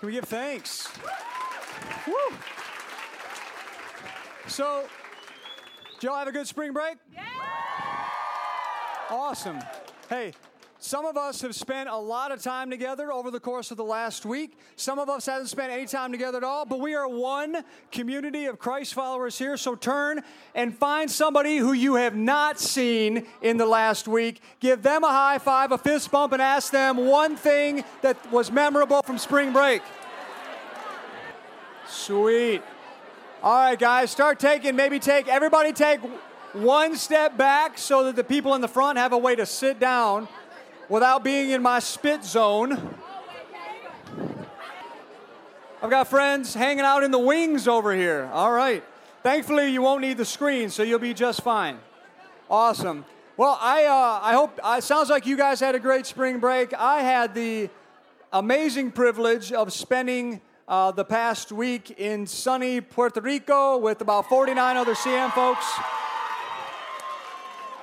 Can we give thanks? Woo! So, did y'all have a good spring break? Yeah! Awesome. Hey, some of us have spent a lot of time together over the course of the last week. Some of us haven't spent any time together at all, but we are one community of Christ followers here. So turn and find somebody who you have not seen in the last week. Give them a high five, a fist bump, and ask them one thing that was memorable from spring break. Sweet. All right, guys, start taking, maybe take, everybody take one step back so that the people in the front have a way to sit down without being in my spit zone. I've got friends hanging out in the wings over here. All right. Thankfully, you won't need the screen, so you'll be just fine. Awesome. Well, I, uh, I hope, uh, it sounds like you guys had a great spring break. I had the amazing privilege of spending uh, the past week in sunny Puerto Rico with about 49 other CM folks.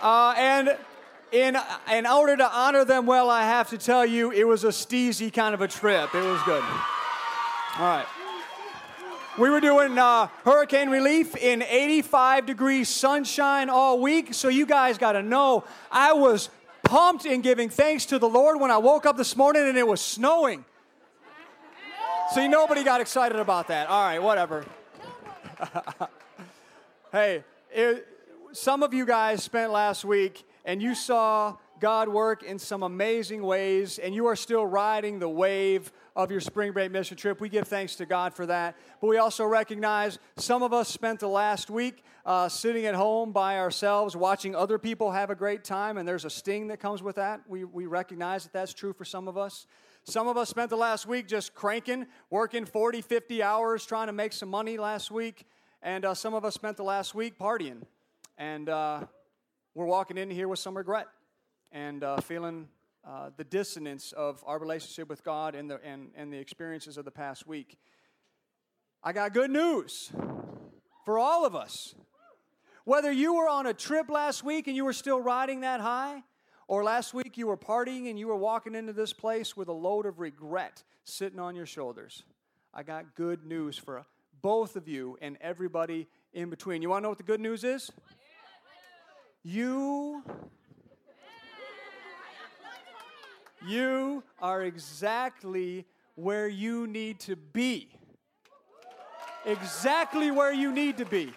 Uh, and in, in order to honor them well, I have to tell you, it was a steezy kind of a trip. It was good. All right. We were doing uh, hurricane relief in 85 degrees sunshine all week. So you guys got to know, I was pumped in giving thanks to the Lord when I woke up this morning and it was snowing. See, nobody got excited about that. All right, whatever. hey, it, some of you guys spent last week and you saw God work in some amazing ways, and you are still riding the wave of your spring break mission trip. We give thanks to God for that. But we also recognize some of us spent the last week uh, sitting at home by ourselves, watching other people have a great time, and there's a sting that comes with that. We, we recognize that that's true for some of us. Some of us spent the last week just cranking, working 40, 50 hours, trying to make some money last week. And uh, some of us spent the last week partying. And uh, we're walking in here with some regret and uh, feeling uh, the dissonance of our relationship with God and the, and, and the experiences of the past week. I got good news for all of us. Whether you were on a trip last week and you were still riding that high, or last week you were partying and you were walking into this place with a load of regret sitting on your shoulders, I got good news for both of you and everybody in between. You want to know what the good news is? You You are exactly where you need to be. Exactly where you need to be.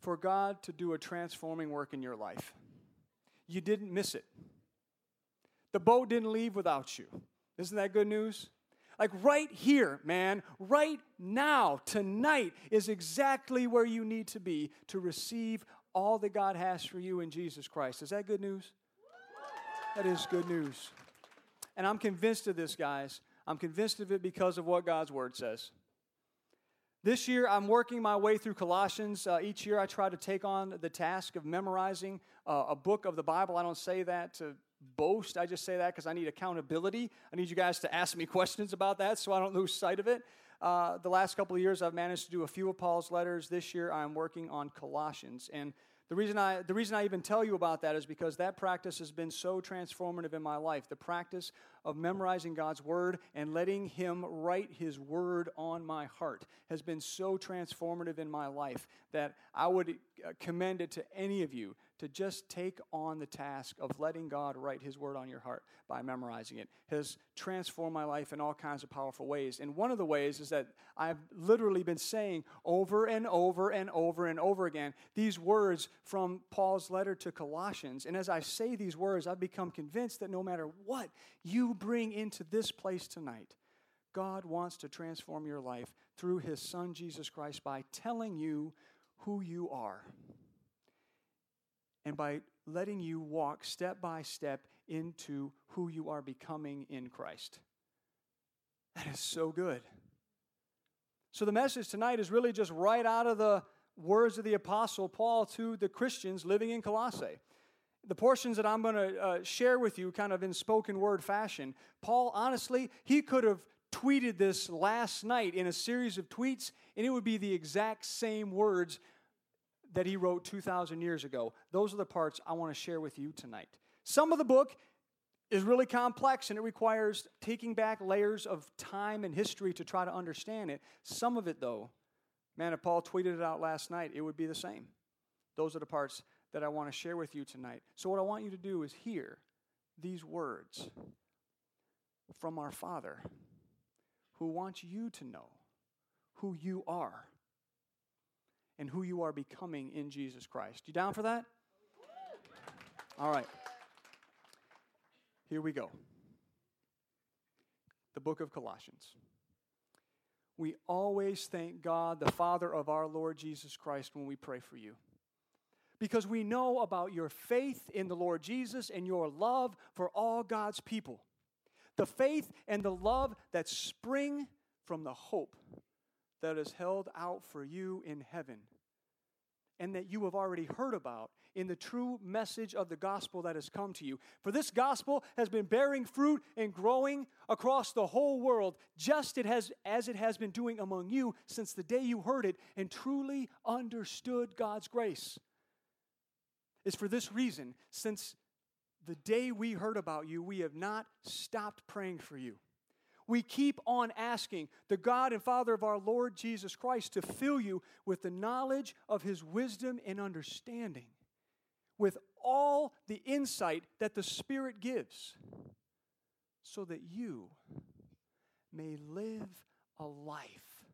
For God to do a transforming work in your life. You didn't miss it. The boat didn't leave without you. Isn't that good news? Like right here, man, right now, tonight is exactly where you need to be to receive all that God has for you in Jesus Christ. Is that good news? That is good news. And I'm convinced of this, guys. I'm convinced of it because of what God's Word says. This year, I'm working my way through Colossians. Uh, each year, I try to take on the task of memorizing uh, a book of the Bible. I don't say that to boast. I just say that because I need accountability. I need you guys to ask me questions about that so I don't lose sight of it. Uh, the last couple of years, I've managed to do a few of Paul's letters. This year, I'm working on Colossians. And the reason, I, the reason I even tell you about that is because that practice has been so transformative in my life. The practice of memorizing God's Word and letting Him write His Word on my heart has been so transformative in my life that I would uh, commend it to any of you to just take on the task of letting God write His Word on your heart by memorizing it has transformed my life in all kinds of powerful ways. And one of the ways is that I've literally been saying over and over and over and over again these words from Paul's letter to Colossians. And as I say these words, I've become convinced that no matter what you bring into this place tonight, God wants to transform your life through His Son Jesus Christ by telling you who you are and by letting you walk step by step into who you are becoming in Christ. That is so good. So, the message tonight is really just right out of the words of the Apostle Paul to the Christians living in Colossae. The portions that I'm going to uh, share with you, kind of in spoken word fashion, Paul, honestly, he could have tweeted this last night in a series of tweets, and it would be the exact same words that he wrote 2,000 years ago. Those are the parts I want to share with you tonight. Some of the book is really complex and it requires taking back layers of time and history to try to understand it. Some of it, though, man, if Paul tweeted it out last night, it would be the same. Those are the parts that I want to share with you tonight. So, what I want you to do is hear these words from our Father who wants you to know who you are and who you are becoming in Jesus Christ. You down for that? All right. Here we go. The book of Colossians. We always thank God, the Father of our Lord Jesus Christ, when we pray for you. Because we know about your faith in the Lord Jesus and your love for all God's people. The faith and the love that spring from the hope that is held out for you in heaven and that you have already heard about in the true message of the gospel that has come to you. For this gospel has been bearing fruit and growing across the whole world, just it has, as it has been doing among you since the day you heard it and truly understood God's grace. It's for this reason, since the day we heard about you, we have not stopped praying for you. We keep on asking the God and Father of our Lord Jesus Christ to fill you with the knowledge of his wisdom and understanding, with all the insight that the Spirit gives, so that you may live a life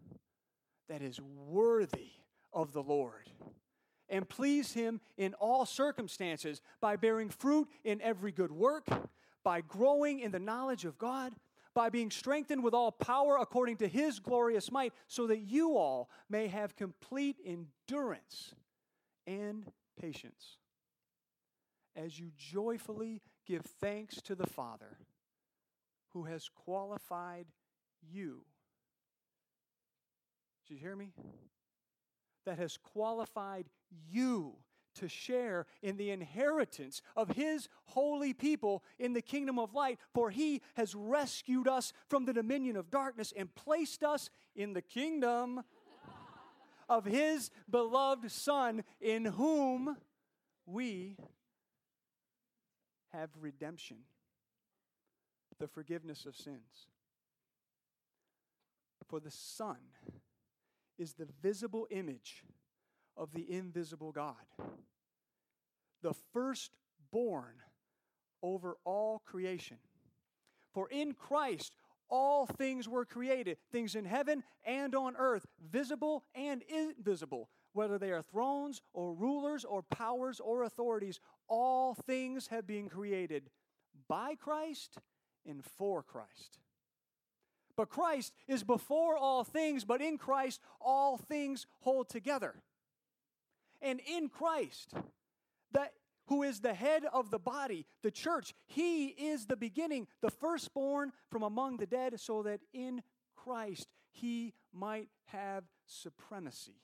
that is worthy of the Lord and please Him in all circumstances by bearing fruit in every good work, by growing in the knowledge of God by being strengthened with all power according to his glorious might, so that you all may have complete endurance and patience as you joyfully give thanks to the Father who has qualified you. Did you hear me? That has qualified you to share in the inheritance of his holy people in the kingdom of light, for he has rescued us from the dominion of darkness and placed us in the kingdom of his beloved Son, in whom we have redemption, the forgiveness of sins. For the Son is the visible image of the invisible God, the firstborn over all creation. For in Christ all things were created, things in heaven and on earth, visible and invisible, whether they are thrones or rulers or powers or authorities, all things have been created by Christ and for Christ. But Christ is before all things, but in Christ all things hold together and in Christ, that who is the head of the body, the church. He is the beginning, the firstborn from among the dead, so that in Christ he might have supremacy.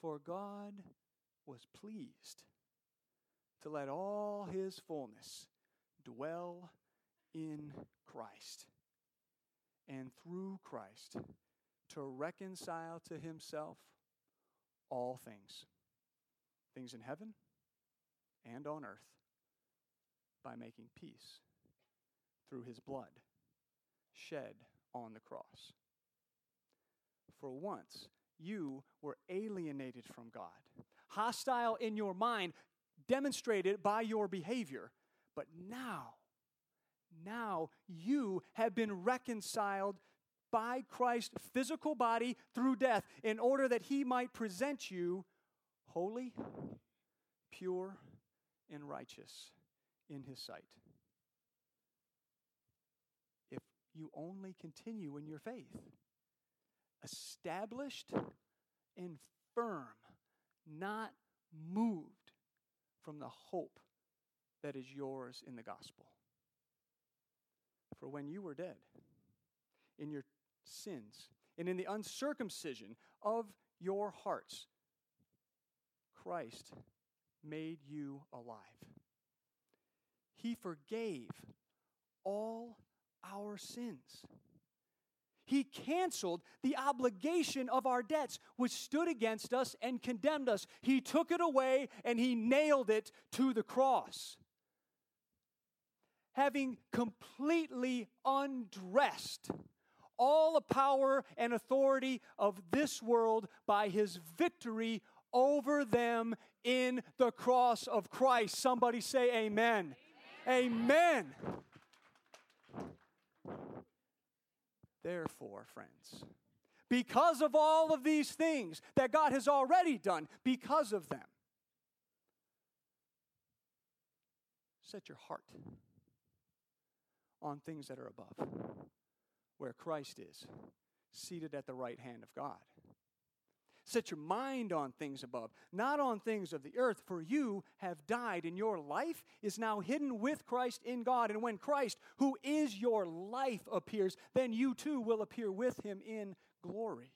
For God was pleased to let all his fullness dwell in Christ, and through Christ to reconcile to himself all things, things in heaven and on earth, by making peace through his blood shed on the cross. For once, you were alienated from God, hostile in your mind, demonstrated by your behavior. But now, now you have been reconciled by Christ's physical body through death in order that he might present you holy, pure, and righteous in his sight. If you only continue in your faith, established and firm, not moved from the hope that is yours in the gospel. For when you were dead in your sins and in the uncircumcision of your hearts, Christ made you alive. He forgave all our sins. He canceled the obligation of our debts, which stood against us and condemned us. He took it away and he nailed it to the cross. Having completely undressed all the power and authority of this world by his victory over them in the cross of Christ. Somebody say, Amen. Amen. amen. Therefore, friends, because of all of these things that God has already done, because of them, set your heart on things that are above, where Christ is, seated at the right hand of God. Set your mind on things above, not on things of the earth, for you have died, and your life is now hidden with Christ in God. And when Christ, who is your life, appears, then you too will appear with him in glory.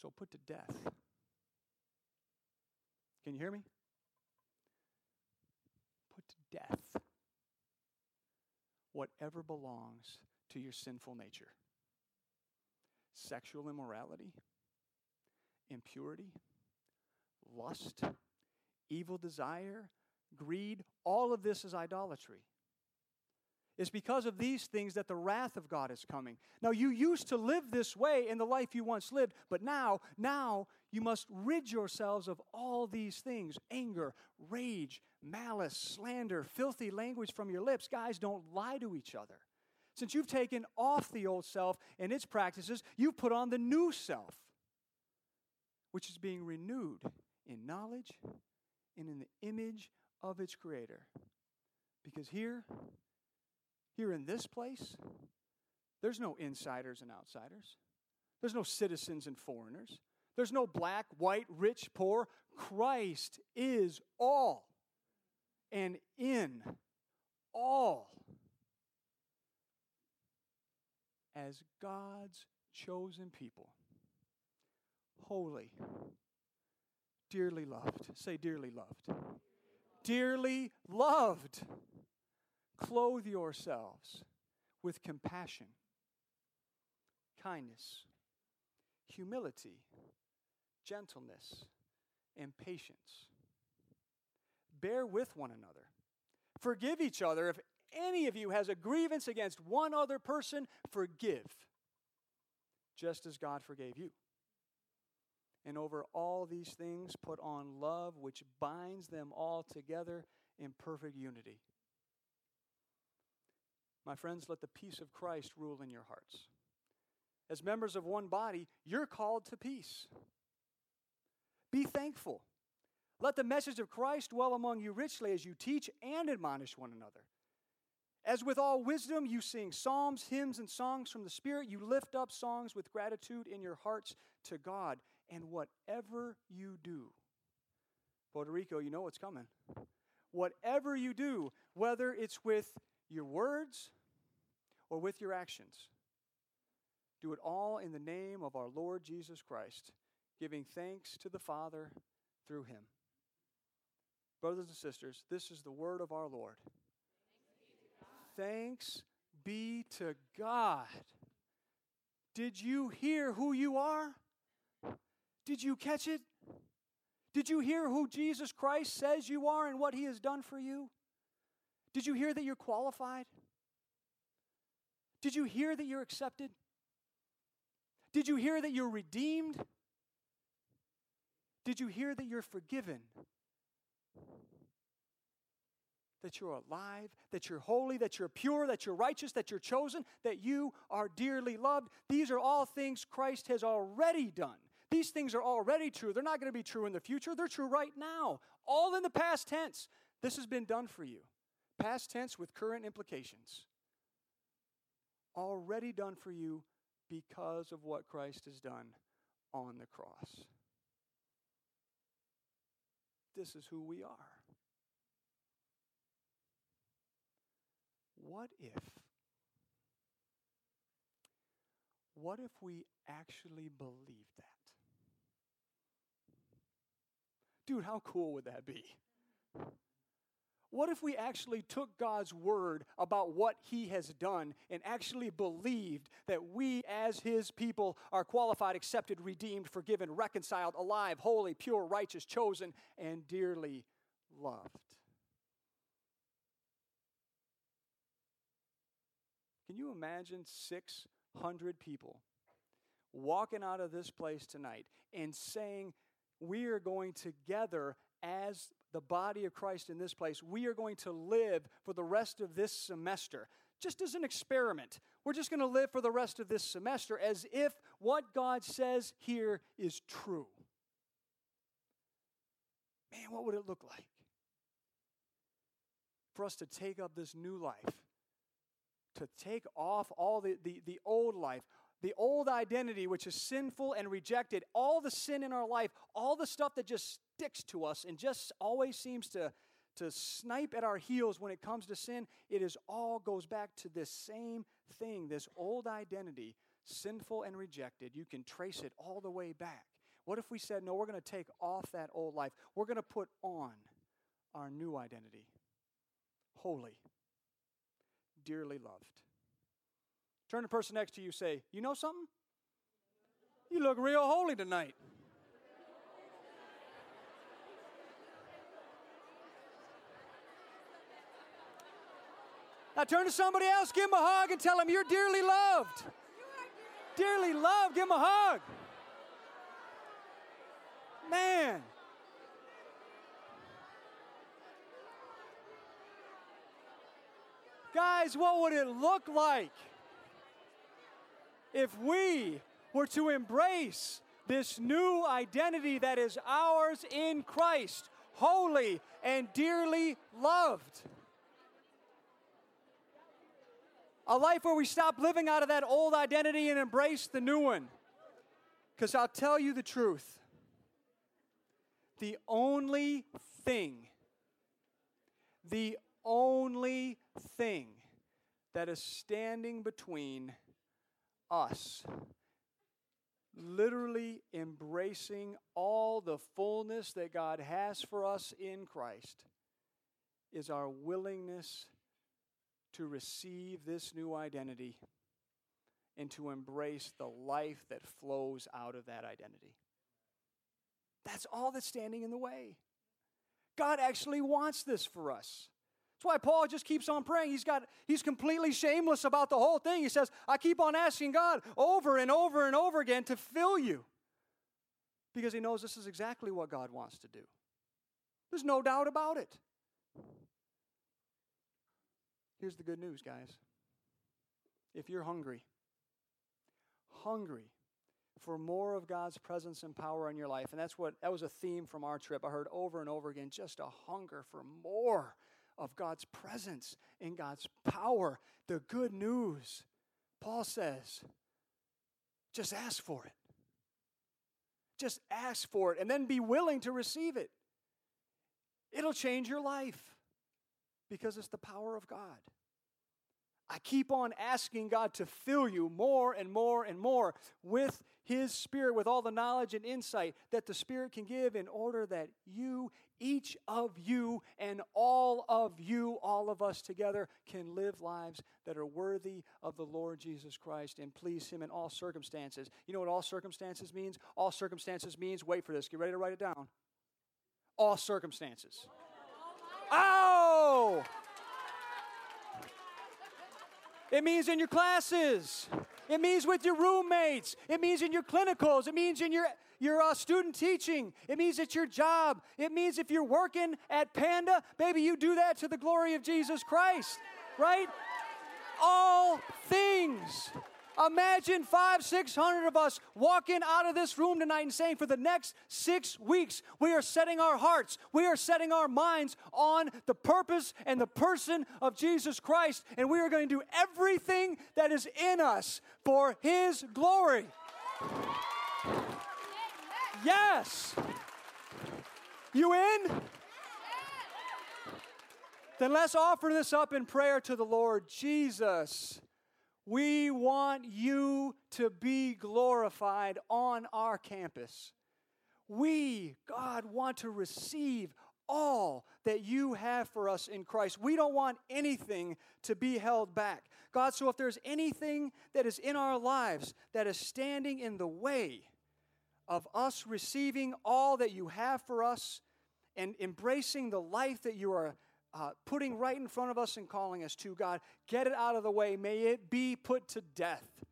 So put to death. Can you hear me? Death whatever belongs to your sinful nature sexual immorality, impurity, lust, evil desire, greed, all of this is idolatry. It's because of these things that the wrath of God is coming. Now, you used to live this way in the life you once lived, but now, now you must rid yourselves of all these things anger, rage, malice, slander, filthy language from your lips. Guys, don't lie to each other. Since you've taken off the old self and its practices, you've put on the new self, which is being renewed in knowledge and in the image of its creator. Because here, here in this place, there's no insiders and outsiders. There's no citizens and foreigners. There's no black, white, rich, poor. Christ is all and in all as God's chosen people, holy, dearly loved. Say, dearly loved. Dearly loved. Clothe yourselves with compassion, kindness, humility, gentleness, and patience. Bear with one another. Forgive each other if any of you has a grievance against one other person, forgive, just as God forgave you. And over all these things, put on love, which binds them all together in perfect unity. My friends, let the peace of Christ rule in your hearts. As members of one body, you're called to peace. Be thankful. Let the message of Christ dwell among you richly as you teach and admonish one another. As with all wisdom, you sing psalms, hymns, and songs from the Spirit. You lift up songs with gratitude in your hearts to God. And whatever you do, Puerto Rico, you know what's coming. Whatever you do, whether it's with your words or with your actions, do it all in the name of our Lord Jesus Christ, giving thanks to the Father through him. Brothers and sisters, this is the word of our Lord. Thanks be to God. Did you hear who you are? Did you catch it? Did you hear who Jesus Christ says you are and what he has done for you? Did you hear that you're qualified? Did you hear that you're accepted? Did you hear that you're redeemed? Did you hear that you're forgiven? That you're alive, that you're holy, that you're pure, that you're righteous, that you're chosen, that you are dearly loved. These are all things Christ has already done. These things are already true. They're not going to be true in the future, they're true right now. All in the past tense. This has been done for you. Past tense with current implications. Already done for you because of what Christ has done on the cross. This is who we are. What if? What if we actually believed that? Dude, how cool would that be? What if we actually took God's word about what he has done and actually believed that we, as his people, are qualified, accepted, redeemed, forgiven, reconciled, alive, holy, pure, righteous, chosen, and dearly loved? Can you imagine 600 people walking out of this place tonight and saying, We are going together as the body of Christ in this place, we are going to live for the rest of this semester, just as an experiment. We're just going to live for the rest of this semester as if what God says here is true. Man, what would it look like for us to take up this new life? To take off all the, the, the old life, the old identity, which is sinful and rejected, all the sin in our life, all the stuff that just sticks to us and just always seems to, to snipe at our heels when it comes to sin, it is all goes back to this same thing, this old identity, sinful and rejected. You can trace it all the way back. What if we said, no, we're going to take off that old life? We're going to put on our new identity holy, dearly loved. Turn to the person next to you, say, You know something? You look real holy tonight. Now turn to somebody else, give them a hug, and tell them you're dearly loved. Dearly loved, give them a hug. Man. Guys, what would it look like if we were to embrace this new identity that is ours in Christ, holy and dearly loved? A life where we stop living out of that old identity and embrace the new one. Because I'll tell you the truth the only thing, the only thing that is standing between us literally embracing all the fullness that God has for us in Christ is our willingness to receive this new identity and to embrace the life that flows out of that identity. That's all that's standing in the way. God actually wants this for us. That's why Paul just keeps on praying. He's got he's completely shameless about the whole thing. He says, "I keep on asking God over and over and over again to fill you." Because he knows this is exactly what God wants to do. There's no doubt about it. Here's the good news, guys. If you're hungry, hungry for more of God's presence and power in your life, and that's what that was a theme from our trip. I heard over and over again just a hunger for more of God's presence and God's power. The good news, Paul says, just ask for it. Just ask for it and then be willing to receive it. It'll change your life because it's the power of God. I keep on asking God to fill you more and more and more with His Spirit, with all the knowledge and insight that the Spirit can give in order that you, each of you, and all of you, all of us together, can live lives that are worthy of the Lord Jesus Christ and please Him in all circumstances. You know what all circumstances means? All circumstances means, wait for this, get ready to write it down. All circumstances. Oh! It means in your classes. It means with your roommates. It means in your clinicals. It means in your, your uh, student teaching. It means at your job. It means if you're working at Panda, baby, you do that to the glory of Jesus Christ, right? All things. Imagine five, six hundred of us walking out of this room tonight and saying, for the next six weeks, we are setting our hearts, we are setting our minds on the purpose and the person of Jesus Christ, and we are going to do everything that is in us for His glory. Yes. You in? Then let's offer this up in prayer to the Lord Jesus. We want you to be glorified on our campus. We, God, want to receive all that you have for us in Christ. We don't want anything to be held back. God, so if there's anything that is in our lives that is standing in the way of us receiving all that you have for us and embracing the life that you are uh, putting right in front of us and calling us to, God, get it out of the way. May it be put to death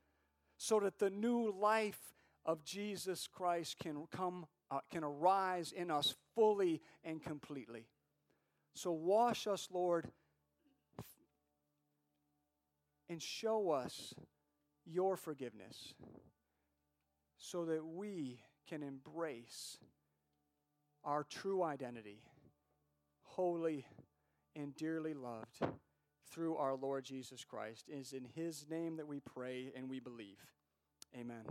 so that the new life of Jesus Christ can come, uh, can arise in us fully and completely. So wash us, Lord, and show us your forgiveness so that we can embrace our true identity, holy and dearly loved through our Lord Jesus Christ. It is in his name that we pray and we believe. Amen.